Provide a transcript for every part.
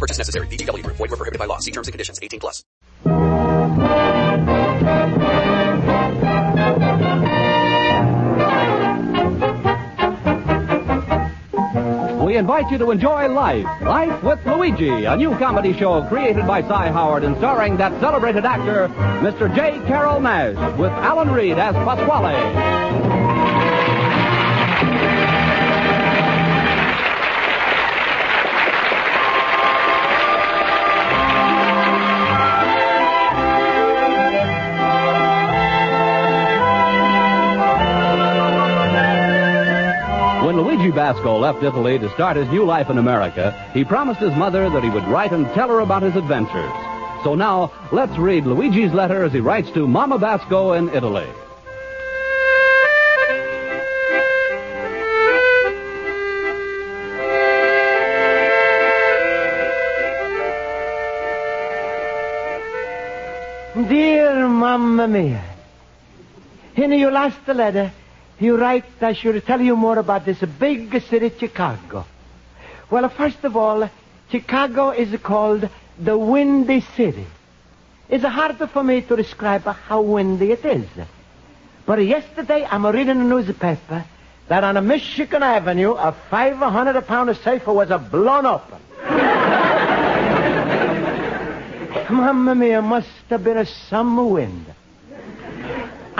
purchase necessary. VGW Group. Void were prohibited by law. See terms and conditions. 18 plus. We invite you to enjoy Life, Life with Luigi, a new comedy show created by Cy Howard and starring that celebrated actor, Mr. J. Carrol Naish, with Alan Reed as Pasquale. Basco left Italy to start his new life in America, he promised his mother that he would write and tell her about his adventures. So now, let's read Luigi's letter as he writes to Mama Basco in Italy. Dear Mamma Mia, in your last letter, you write I should tell you more about this big city, Chicago. Well, first of all, Chicago is called the Windy City. It's hard for me to describe how windy it is. But yesterday, I'm reading a newspaper that on a Michigan Avenue, a 500-pound safe was blown open. Mamma mia, must have been a summer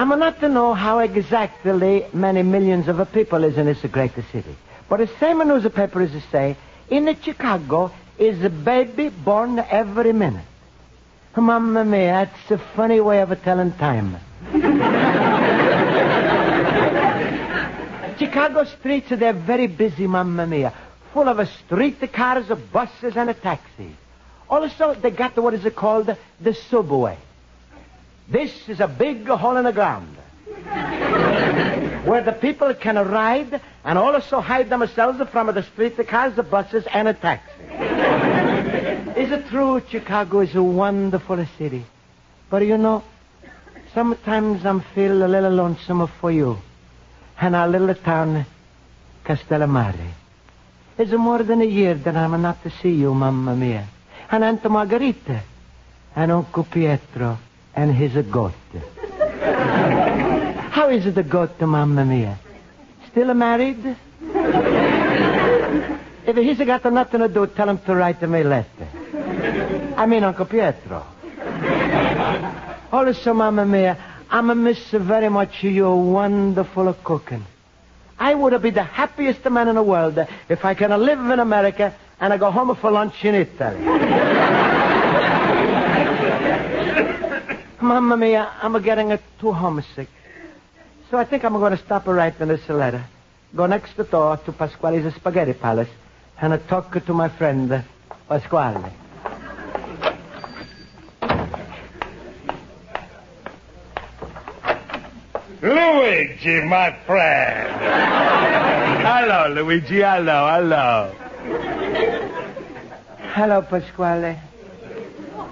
wind. I'm not to know how exactly many millions of people is in this great city. But the same newspaper is to say, in Chicago is a baby born every minute. Mamma mia, that's a funny way of telling time. Chicago streets, they're very busy, mamma mia. Full of a street cars, buses, and a taxis. Also, they got what is called the subway. This is a big hole in the ground where the people can ride and also hide themselves from the street the cars, the buses, and a taxi. is it true Chicago is a wonderful city? But you know, sometimes I'm feel a little lonesome for you and our little town, Castellamare. It's more than a year that I'm not to see you, Mamma Mia. And Aunt Margarita and Uncle Pietro and he's a goat. How is it the goat, Mamma Mia? Still married? if he's got nothing to do, tell him to write to me a letter. I mean, Uncle Pietro. Also, Mamma Mia, I'm a miss very much your wonderful cooking. I would be the happiest man in the world if I can live in America and I go home for lunch in Italy. Mamma mia, I'm getting too homesick. So I think I'm going to stop right in this letter. Go next door to Pasquale's Spaghetti Palace and talk to my friend, Pasquale. Luigi, my friend. hello, Luigi. Hello, hello. Hello, Pasquale.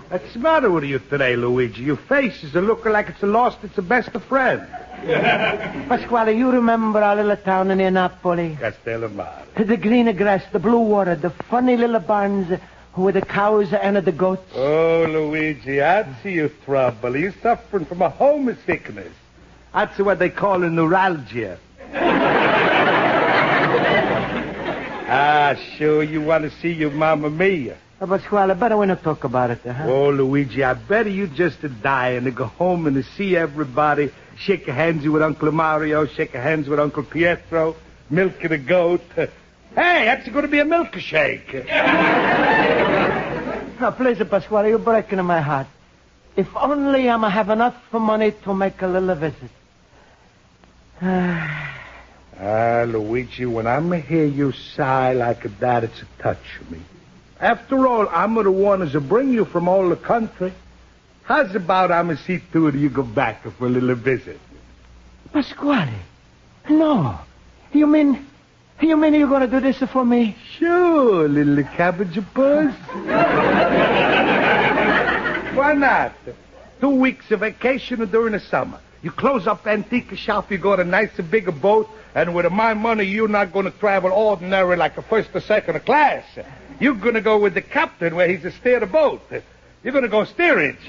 What's the matter with you today, Luigi? Your face is looking like it's lost its best of friend. Pasquale, you remember our little town near Napoli? Castellamare. The green grass, the blue water, the funny little barns with the cows and the goats. Oh, Luigi, I see you trouble. You're suffering from a homesickness. That's what they call a neuralgia. ah, sure, you want to see your Mamma Mia. Oh, Pasquale, better we not talk about it, huh? Oh, Luigi, I better you just to die and to go home and to see everybody, shake your hands with Uncle Mario, shake your hands with Uncle Pietro, milk the goat. Hey, that's going to be a milkshake. Now, please, Pasquale, you're breaking my heart. If only I'ma have enough for money to make a little visit. Ah, Luigi, when I'm hear you sigh like that, it's a touch of me. After all, I'm the one who's bring you from all the country. How's about I'm see to it you go back for a little visit? Pasquale, no. You mean, you mean you're gonna do this for me? Sure, little cabbage puss. Why not? Two weeks of vacation during the summer. You close up antique shop, you go to a nice bigger boat, and with my money, you're not going to travel ordinary like a first or second class. You're going to go with the captain where he's a steer the boat. You're going to go steerage.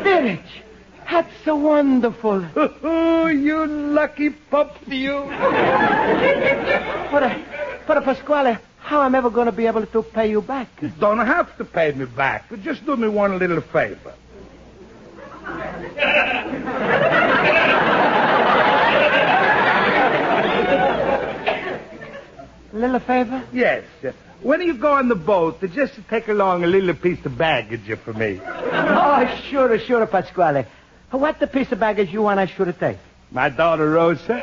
Steerage. That's so wonderful. Oh, you lucky pup, you. But, uh, but uh, Pasquale, how am I ever going to be able to pay you back? You don't have to pay me back. Just do me one little favor. Little favor? Yes. When you go on the boat, just take along a little piece of baggage for me. Oh, sure, sure, Pasquale. What the piece of baggage you want I should take? My daughter Rosa.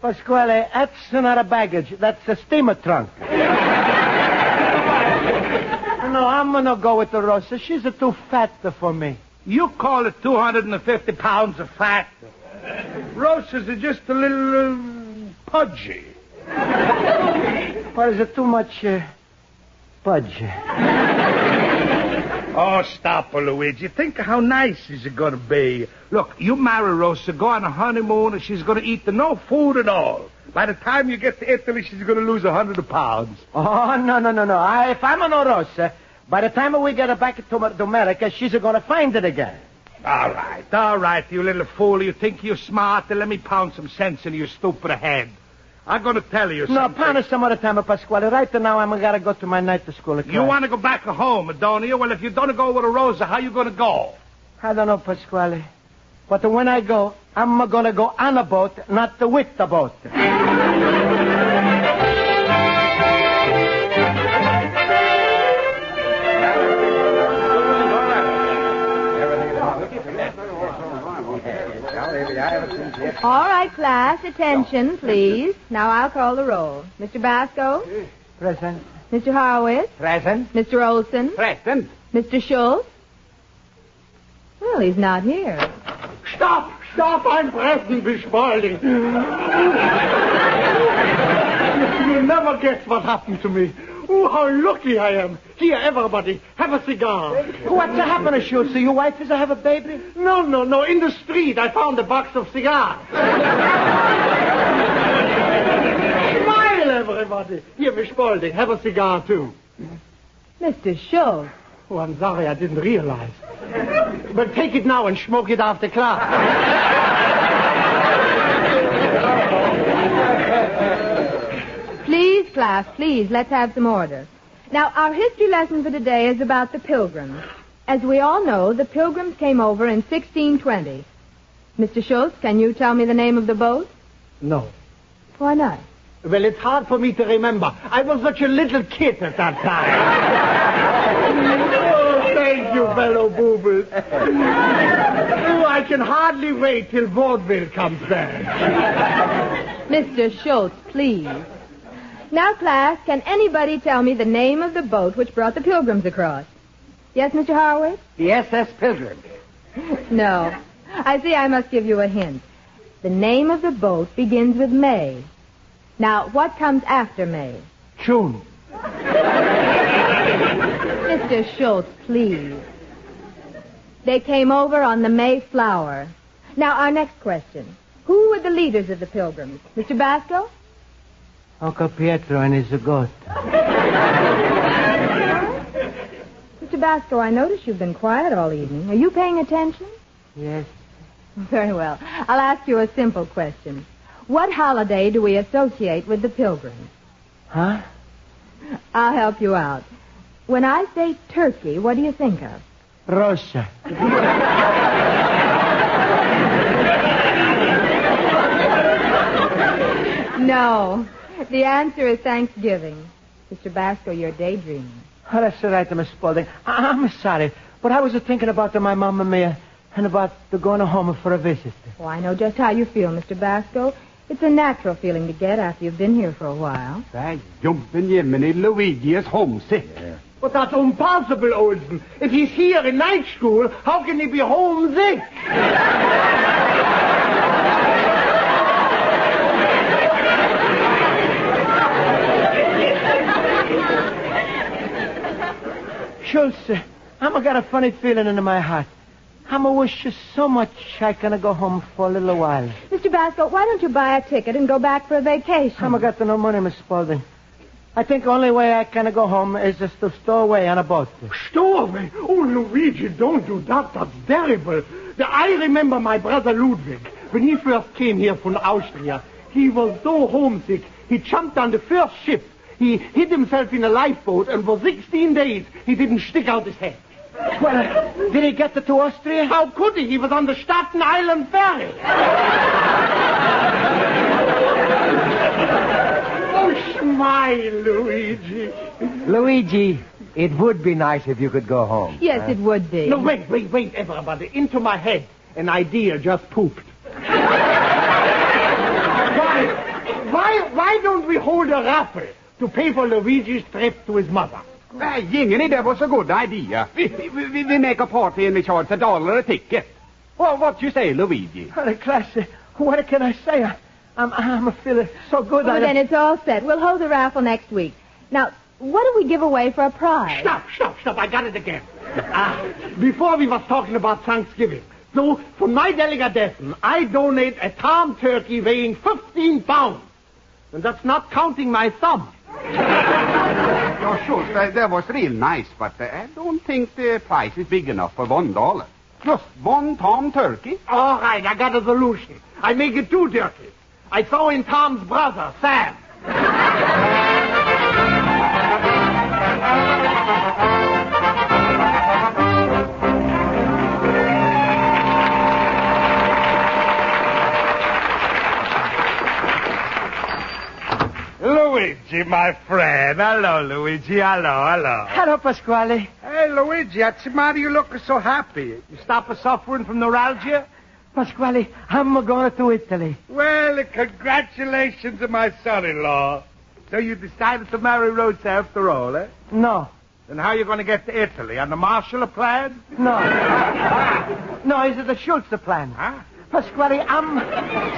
Pasquale, that's not a baggage. That's a steamer trunk. No, I'm gonna go with the Rosa. She's a too fat for me. You call it 250 pounds of fat. Rosa's are just a little uh, pudgy. Or is it too much uh, pudge? Oh, stop Luigi. Think how nice is it going to be. Look, you marry Rosa, go on a honeymoon, and she's going to eat no food at all. By the time you get to Italy, she's going to lose a hundred pounds. Oh, no, no, no, no. I, if I'm a no Rosa, by the time we get her back to, to America, she's going to find it again. All right, all right, you little fool. You think you're smart? Then let me pound some sense into your stupid head. I'm going to tell you something. No, pound it some other time, Pasquale. Right now, I'm going to go to my night to school. You want to go back home, don't you? Well, if you don't go with a Rosa, how you going to go? I don't know, Pasquale. But when I go, I'm going to go on a boat, not with the boat. All right, class, attention, please. Now I'll call the roll. Mr. Basco, Present. Mr. Horowitz, Present. Mr. Olson, Present. Mr. Schultz. Well, he's not here. Stop! Stop! I'm present, Miss Spaulding. You'll never guess what happened to me. Oh, how lucky I am. Here, everybody, have a cigar. What's happened, Schultz? Your wife is to have a baby? No, no, no. In the street, I found a box of cigars. Smile, everybody. Here, Miss Spaulding, have a cigar, too. Mr. Schultz. Oh, I'm sorry, I didn't realize. But take it now and smoke it after class. Please, class, please, let's have some order. Now, our history lesson for today is about the Pilgrims. As we all know, the Pilgrims came over in 1620. Mr. Schultz, can you tell me the name of the boat? No. Why not? Well, it's hard for me to remember. I was such a little kid at that time. oh, thank you, fellow boobers. oh, I can hardly wait till vaudeville comes back. Mr. Schultz, please. Now, class, can anybody tell me the name of the boat which brought the Pilgrims across? Yes, Mr. Horowitz? The SS Pilgrim. No. I see I must give you a hint. The name of the boat begins with May. Now, what comes after May? June. Mr. Schultz, please. They came over on the Mayflower. Now, our next question. Who were the leaders of the Pilgrims? Mr. Basco? Uncle Pietro and his goat. Mr. Basco, I notice you've been quiet all evening. Are you paying attention? Yes. Very well. I'll ask you a simple question. What holiday do we associate with the pilgrims? Huh? I'll help you out. When I say turkey, what do you think of? Rosa. No. The answer is Thanksgiving. Mr. Basco, you're daydreaming. Oh, that's all right, Miss Spaulding. I- I'm sorry, but I was thinking about the, my mamma mia and about the going home for a visit. Oh, I know just how you feel, Mr. Basco. It's a natural feeling to get after you've been here for a while. That jumping Jiminy Luigi is homesick. But that's impossible, Olsen. If he's here in night school, how can he be homesick? Schultz, I'm a got a funny feeling in my heart. I'm a wish you so much I can go home for a little while. Mr. Basco, why don't you buy a ticket and go back for a vacation? I'm a got no money, Miss Spaulding. I think the only way I can go home is just to stow away on a boat. Stow away? Oh, Luigi, don't do that. That's terrible. I remember my brother Ludwig. When he first came here from Austria, he was so homesick, he jumped on the first ship. He hid himself in a lifeboat, and for 16 days, he didn't stick out his head. Well, uh, did he get to Austria? How could he? He was on the Staten Island ferry. oh, smile, Luigi. Luigi, it would be nice if you could go home. Yes, it would be. No, wait, wait, wait, everybody. Into my head, an idea just pooped. why, why, why don't we hold a raffle to pay for Luigi's trip to his mother? Hey, Jinginy, that was a good idea. We, we, we make a party and we charge a dollar a ticket. Well, what you say, Luigi? Oh, classy. What can I say? I, I'm, I'm a feeling so good. Well, I then it's all set. We'll hold the raffle next week. Now, what do we give away for a prize? Stop, stop, stop. I got it again. Ah, before we was talking about Thanksgiving. So, for my delegation, I donate a tom turkey weighing 15 pounds. And that's not counting my thumb. Oh, sure, that, that was real nice, but uh, I don't think the price is big enough for one dollar. Just one Tom turkey. All right, I got a solution. I make it two turkeys. I throw in Tom's brother, Sam. Luigi, my friend. Hello, Luigi. Hello, hello. Hello, Pasquale. Hey, Luigi, what's the matter? You look so happy. You stop suffering from neuralgia? Pasquale, I'm going to Italy. Well, congratulations to my son-in-law. So you decided to marry Rosa after all, eh? No. Then how are you going to get to Italy? On the Marshall plan? No. no, is it the Schultz plan? Huh? Pasquale, I'm...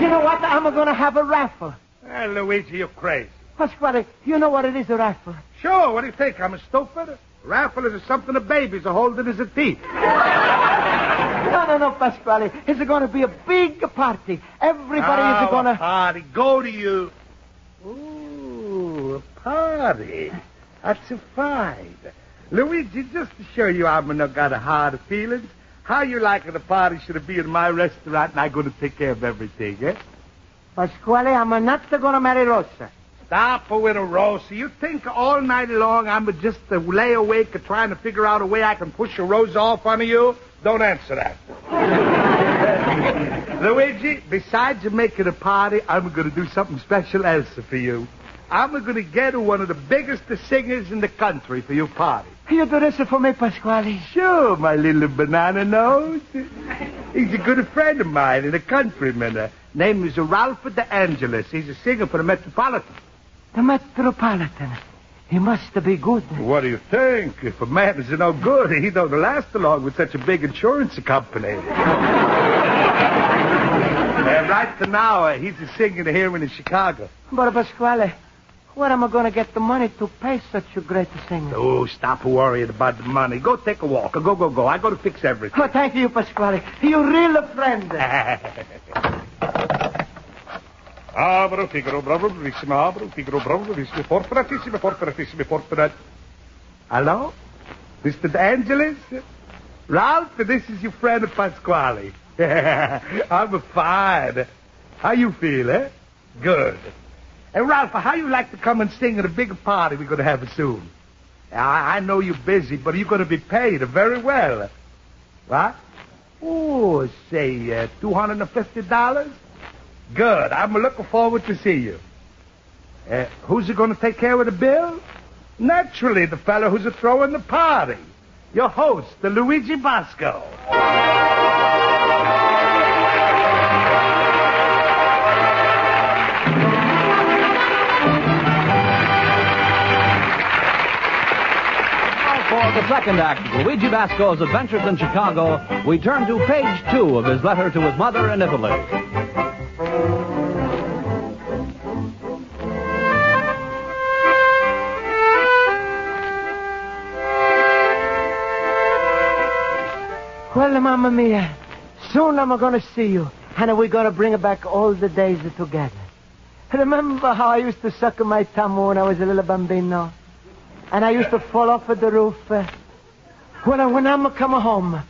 You know what? I'm going to have a raffle. Well, Luigi, you're crazy. Pasquale, you know what it is, a raffle? Sure, what do you think? I'm a stupid? Raffle is something the babies are holding as a teeth. No, no, no, Pasquale. It's going to be a big party. Everybody oh, is going to... party. Go to you. Ooh, a party. That's a fine. Luigi, just to show you I'm not got a hard feelings, how you like the party should be in my restaurant and I'm going to take care of everything, eh? Pasquale, I'm not going to marry Rosa. Stop with a Rosa. You think all night long I'm just uh, lay awake trying to figure out a way I can push a rose off on you? Don't answer that. Luigi, besides making a party, I'm going to do something special else for you. I'm going to get one of the biggest singers in the country for your party. You do this for me, Pasquale? Sure, my little banana nose. He's a good friend of mine and a countryman. Uh, name is Ralph De Angelis. He's a singer for the Metropolitan. The Metropolitan. He must be good. What do you think? If a man is no good, he don't last along with such a big insurance company. uh, right to now, uh, he's a singer here in Chicago. But, Pasquale, where am I going to get the money to pay such a great singer? Oh, stop worrying about the money. Go take a walk. Go, go, go. I got to fix everything. Oh, thank you, Pasquale. You're real friend. Abro, Figaro, bravo, bravissimo, abro, Figaro, bravo, bravissimo, fortunatissimo, fortunatissimo, fortunat. Hello? Mr. De Angelis? Ralph, this is your friend Pasquale. I'm fine. How you feel, eh? Good. Hey, Ralph, how you like to come and sing at a big party we're going to have soon? I, I know you're busy, but you're going to be paid very well. What? Oh, say, uh, $250? Good. I'm looking forward to see you. Uh, who's going to take care of the bill? Naturally, the fellow who's a throwing the party. Your host, the Luigi Basco. For the second act of Luigi Basco's Adventures in Chicago, we turn to page two of his letter to his mother in Italy. Well, Mamma Mia, soon I'm going to see you, and we're going to bring back all the days together. Remember how I used to suck my thumb when I was a little bambino? And I used to fall off of the roof? Uh, Well, when I'm coming home,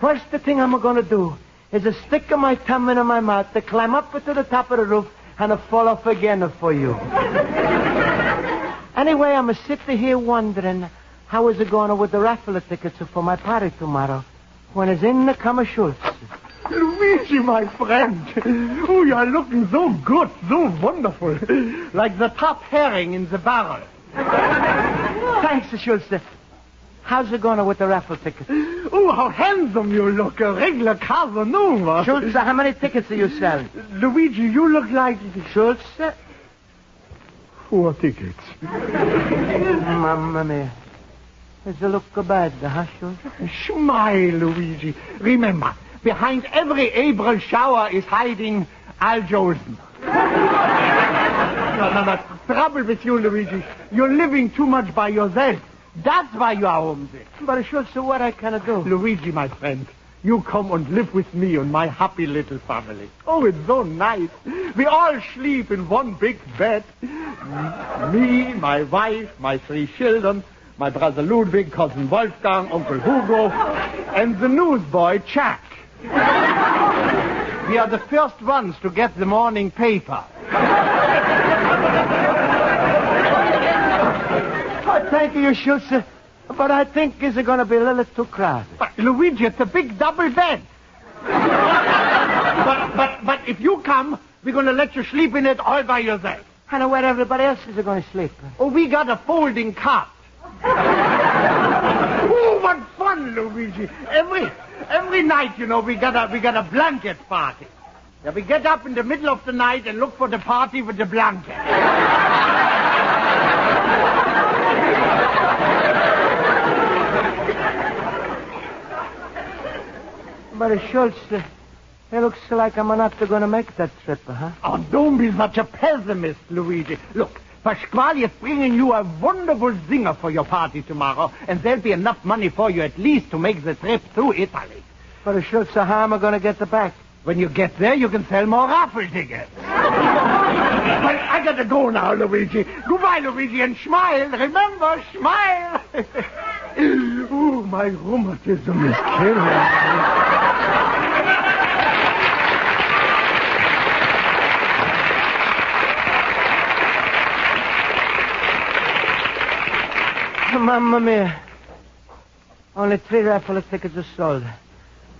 first thing I'm going to do is to stick my thumb in my mouth, to climb up to the top of the roof, and fall off again for you. anyway, I'm sitting here wondering how is it going with the raffle tickets for my party tomorrow when it's in the Kammer Schultz. Luigi, my friend. Oh, you're looking so good, so wonderful. Like the top herring in the barrel. Thanks, Schultz. How's it going with the raffle tickets? Oh, how handsome you look. A regular Casanova. Schultz, how many tickets are you selling? Luigi, you look like... Schultz? Four tickets. Mamma mia. Does it look bad, huh, Schultz? Smile, Luigi. Remember, behind every April shower is hiding Al Jolson. no, no, no. Trouble with you, Luigi. You're living too much by yourself. That's why you are homesick. But Schultz, what I can do? Luigi, my friend, you come and live with me and my happy little family. Oh, it's so nice. We all sleep in one big bed. Me, my wife, my three children, my brother Ludwig, cousin Wolfgang, Uncle Hugo, and the newsboy, Jack. We are the first ones to get the morning paper. Oh, thank you, Schultz. But I think it's going to be a little too crowded. But, Luigi, it's a big double bed. but, but, but if you come, we're going to let you sleep in it all by yourself. I know where everybody else is going to sleep. Oh, we got a folding cot. Oh, what fun, Luigi. Every, every night, you know, we got a, we got a blanket party. Yeah, we get up in the middle of the night and look for the party with the blanket. But Schultz, uh, it looks like I'm not going to make that trip, huh? Oh, don't be such a pessimist, Luigi. Look, Pasquale is bringing you a wonderful singer for your party tomorrow, and there'll be enough money for you at least to make the trip through Italy. But Schultz, how am I going to get the back? When you get there, you can sell more raffle tickets. but I gotta go now, Luigi. Goodbye, Luigi, and smile. Remember, smile. Ooh, my rheumatism is killing me. Mamma mia. Only three raffle tickets are sold.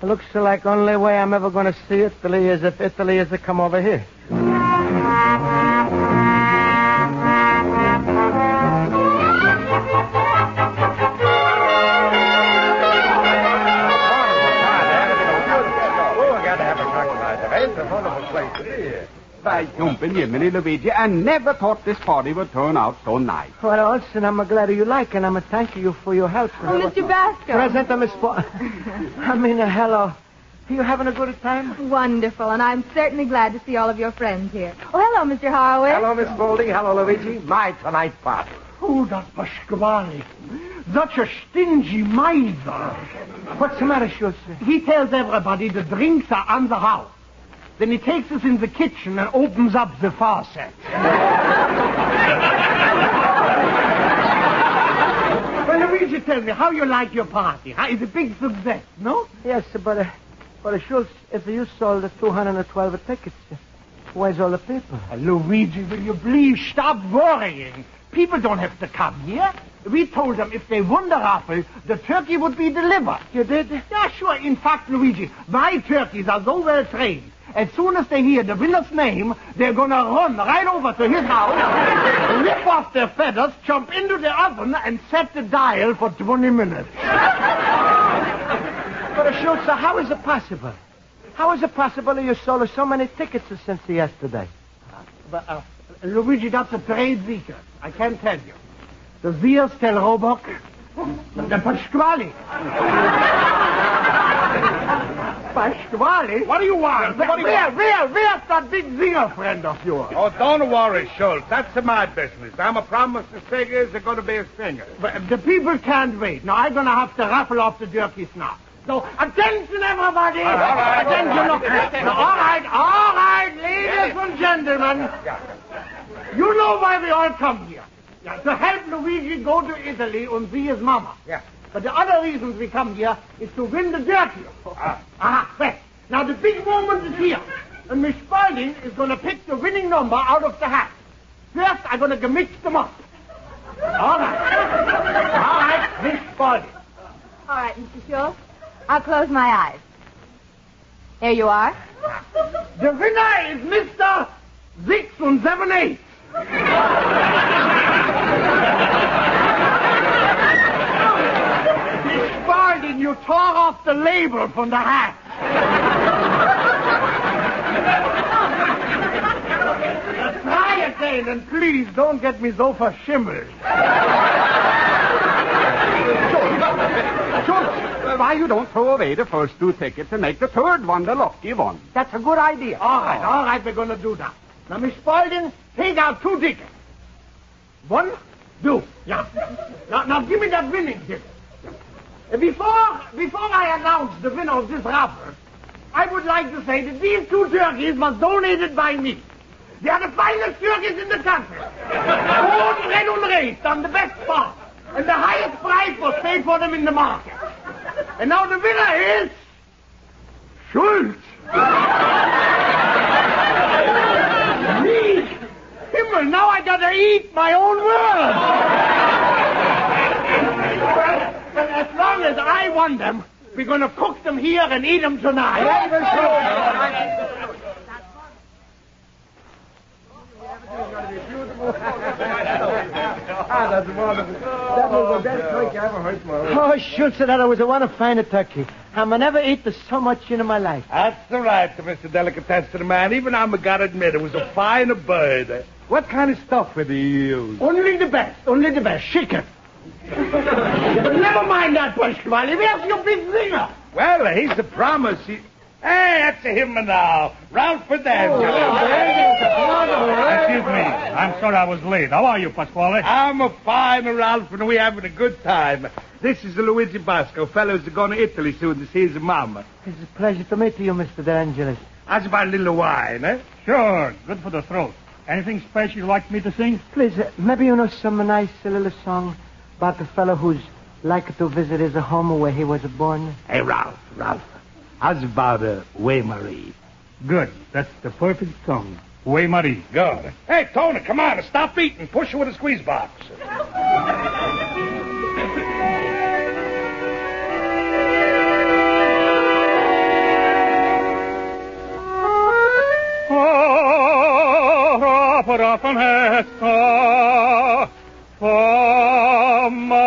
It looks like only way I'm ever going to see Italy is if Italy is to come over here. By jumping Jiminy, Luigi, I never thought this party would turn out so nice. Well, Olson, I'm glad you like and I'm a thank you for your help. Oh, Mr. Basco. Present, Miss Bo- I mean, hello. Are you having a good time? Wonderful, and I'm certainly glad to see all of your friends here. Oh, hello, Mr. Harwood. Hello, Miss Boulding. Hello, Luigi. My tonight party. Oh, that Pasquale. Such a stingy miser. What's the matter, Schultz? He tells everybody the drinks are on the house. Then he takes us in the kitchen and opens up the faucet. well, Luigi, tell me, how you like your party? Huh? It's a big success, no? Yes, but, uh, but uh, Schultz, if you sold the 212 tickets, Where's all the people? Uh, Luigi, will you please stop worrying? People don't have to come here. We told them if they won the raffle, the turkey would be delivered. You did? Yeah, sure. In fact, Luigi, my turkeys are so well trained. As soon as they hear the winner's name, they're gonna run right over to his house, rip off their feathers, jump into the oven, and set the dial for 20 minutes. But, Schultz, uh, how is it possible? How is it possible you sold so many tickets since yesterday? But, uh, Luigi, that's a trade secret. I can't tell you. The Sears tell Roebuck, the Pasquale. Pasquale? What do you want? Where, What do you where, want? where, where's that big singer friend of yours? Oh, don't worry, Schultz. That's my business. I'm a promise the singers are going to be a singer. But the people can't wait. Now, I'm going to have to raffle off the jerky now. So, attention, everybody! All right, all right, attention, all right. Now, all right, all right, ladies and gentlemen. You know why we all come here. Yeah, to help Luigi go to Italy and see his mama. Yeah. But the other reasons we come here is to win the jerky. Ah. Ah, well, now the big moment is here. And Miss Spaulding is going to pick the winning number out of the hat. First, I'm going to mix them up. All right. All right, Miss Spaulding. All right, Mr. Schultz. I'll close my eyes. There you are. The winner is Mr. Six and Seven Eight. Miss Spaulding, you tore off the label from the hat. Try again, and please don't get me so verschimmelt. Schultz, why you don't throw away the first two tickets and make the third one the lucky one? That's a good idea. All right, ah. all right, we're going to do that. Now, Miss Spaulding, take out two tickets. One, two. Yeah. Now, now give me that winning ticket. Before, before I announce the winner of this raffle, I would like to say that these two turkeys were donated by me. They are the finest turkeys in the country. Born, bred, and raised on the best farm. And the highest price was paid for them in the market. And now the winner is... Schultz. Me? Himmel, now I gotta eat my own words. Well, well, as long as I want them, we're gonna cook them here and eat them tonight. Ah, that's wonderful. That was the best turkey I ever heard, Mom. Oh, Schultz, that was a want to find a turkey. I never ate this so much in my life. That's the all right, Mr. Delicatessen man. Even I'm gotta admit, it was a fine bird. What kind of stuff did he use? Only the best, only the best. Chicken. Never mind that, Pasquale. Where's your big singer? Well, he's a promise. He... Hey, that's him now. Ralph Fidangelo. Excuse me. I'm sorry I was late. How are you, Pasquale? I'm a fine Ralph, and we're having a good time. This is Luigi Basco. Fellows are going to Italy soon to see his mama. It's a pleasure to meet you, Mr. De Angelis. How's about a little wine, eh? Sure. Good for the throat. Anything special you'd like me to sing? Please, uh, maybe you know some nice uh, little song about the fellow who's like to visit his home where he was born. Hey, Ralph, Ralph. How's about a Way Marie? Good. That's the perfect song. Way Marie. Good. Hey, Tony, come on. Stop eating. Push her with a squeeze box. Opera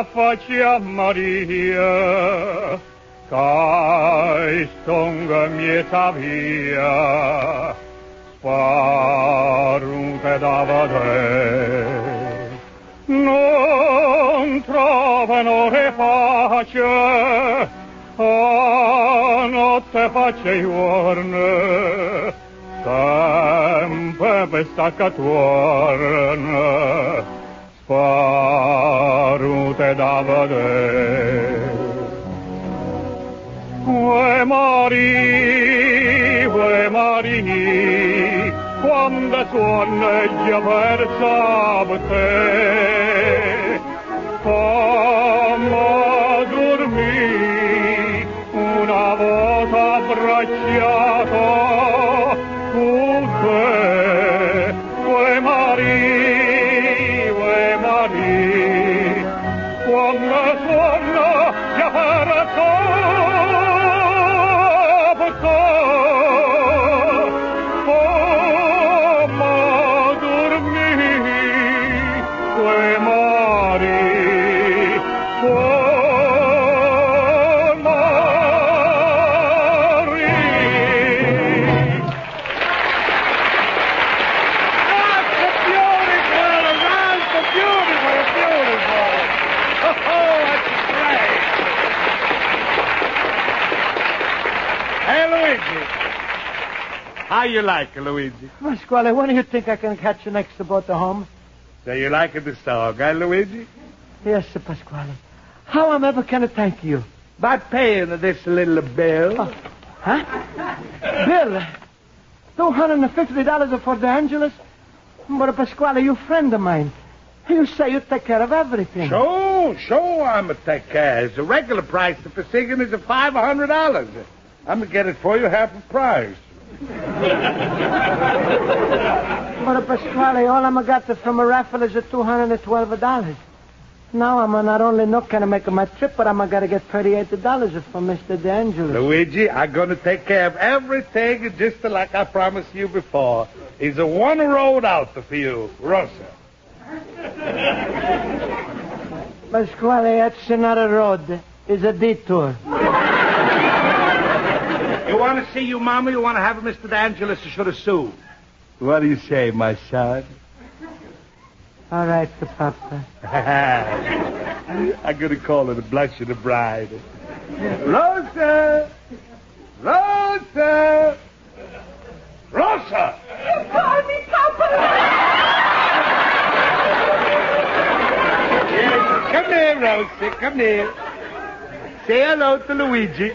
facea Maria, kai stonga mieta via, sparunte da vedere. Non trovano repace, a notte pace iorne, sempre pesta che sparute da vedere. Ue mari, ue marini, quando suoneggia per sabte, fammi dormì una volta abbracciato, you like it, Luigi? Pasquale, when do you think I can catch the next boat to home? So you like it, the song, eh, Luigi? Yes, Sir Pasquale. How am I ever going to thank you? By paying this little bill. Huh? Bill, $250 for De Angelis? But, Pasquale, you friend of mine. You say you take care of everything. Sure, sure, I'm a take care. The regular price for singing is five hundred dollars. I'm gonna get it for you half the price. But, uh, Pasquale, all I'm got from a raffle is a $212. Now I'm not only not gonna make my trip, but I'm gonna get $38 from Mr. DeAngelis. Luigi, I'm gonna take care of everything just like I promised you before. It's a one road out for you, Rosa. Pasquale, that's not a road. It's a detour. You want to see you, mama? You want to have Mr. DeAngelis to should have sued? What do you say, my son? All right, Sir Papa. I'm gonna call her the blush of the bride. Rosa! Rosa! Rosa! You call me Papa! Come here, Rosa. Come here. Say hello to Luigi.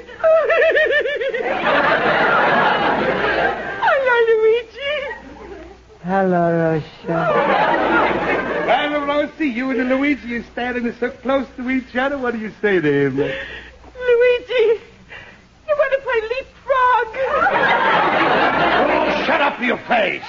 Hello, Luigi. Hello, Rosa. Well, Rosa, you and Luigi, you're standing so close to each other. What do you say to him? Luigi, you want to play leapfrog? Oh, shut up your face.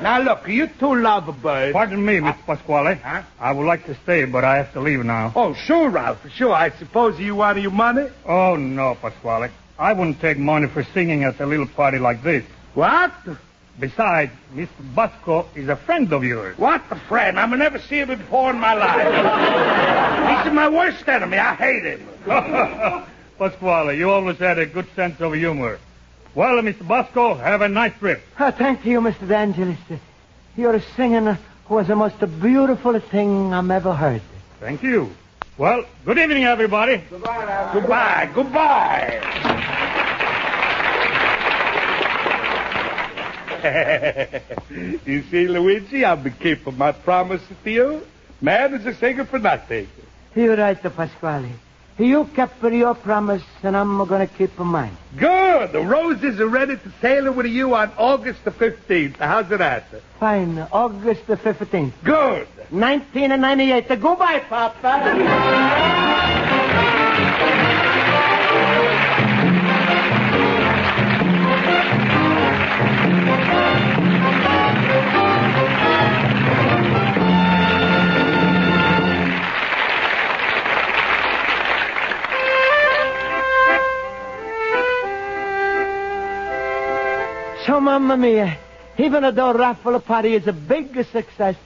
Now, look, you two lovebirds. Pardon me, Miss Pasquale. Huh? I would like to stay, but I have to leave now. Oh, sure, Ralph, sure. I suppose you want your money? Oh, no, Pasquale. I wouldn't take money for singing at a little party like this. What? Besides, Mr. Basco is a friend of yours. What a friend. I've never seen him before in my life. He's my worst enemy. I hate him. Pasquale, you always had a good sense of humor. Well, Mr. Basco, have a nice trip. Oh, thank you, Mr. DeAngelis. Your singing was the most beautiful thing I've ever heard. Thank you. Well, good evening, everybody. Goodbye. Goodbye. Goodbye. you see, Luigi, I've been keeping my promises to you. Man is a singer for nothing. You're right, Pasquale. You kept your promise, and I'm going to keep mine. Good. The roses are ready to sail with you on August the 15th. How's it at? Fine. August the 15th. Good. 1998. Goodbye, Papa. So, Mamma Mia, even though raffle party is a big success,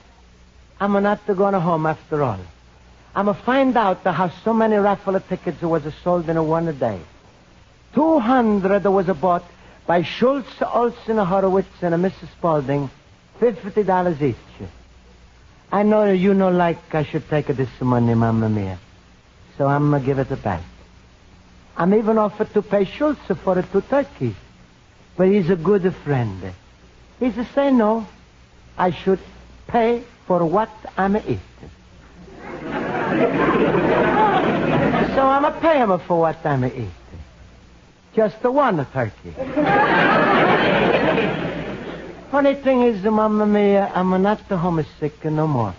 I'm not going home after all. I'm going to find out how so many raffle tickets was sold in a one day. 200 was bought by Schultz, Olsen, Horowitz, and Mrs. Spaulding, $50 each. I know you know like I should take this money, Mamma Mia. So I'm going to give it back. I'm even offered to pay Schultz for the two turkeys. But he's a good friend. He's a say no. I should pay for what I'm eating. so I'm a pay him for what I'm eating. Just the one turkey. Funny thing is, Mamma Mia, I'm not the homesick no more.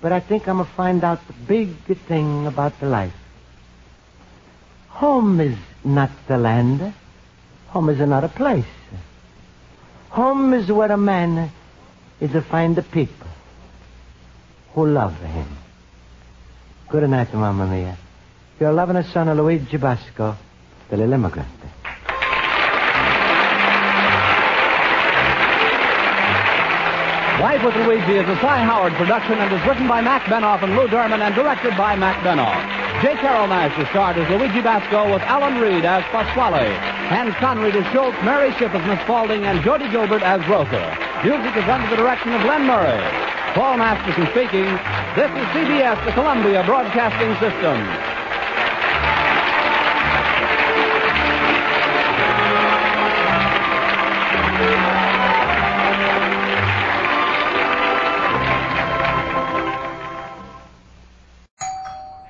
But I think I'm gonna find out the big thing about the life. Home is not the land. Home is another place. Home is where a man is to find the people who love him. Good night, Mamma Mia. Your loving son, of Luigi Basco, the little immigrant. Life with Luigi is a Cy Howard production and is written by Mac Benoff and Lou Derman and directed by Mac Benoff. J. Carrol Naish is starred as Luigi Basco with Alan Reed as Pasquale, Hans Conried as Schultz, Mary Shipp as Miss Spaulding, and Jody Gilbert as Rosa. Music is under the direction of Len Murray. Paul Masterson speaking. This is CBS, the Columbia Broadcasting System.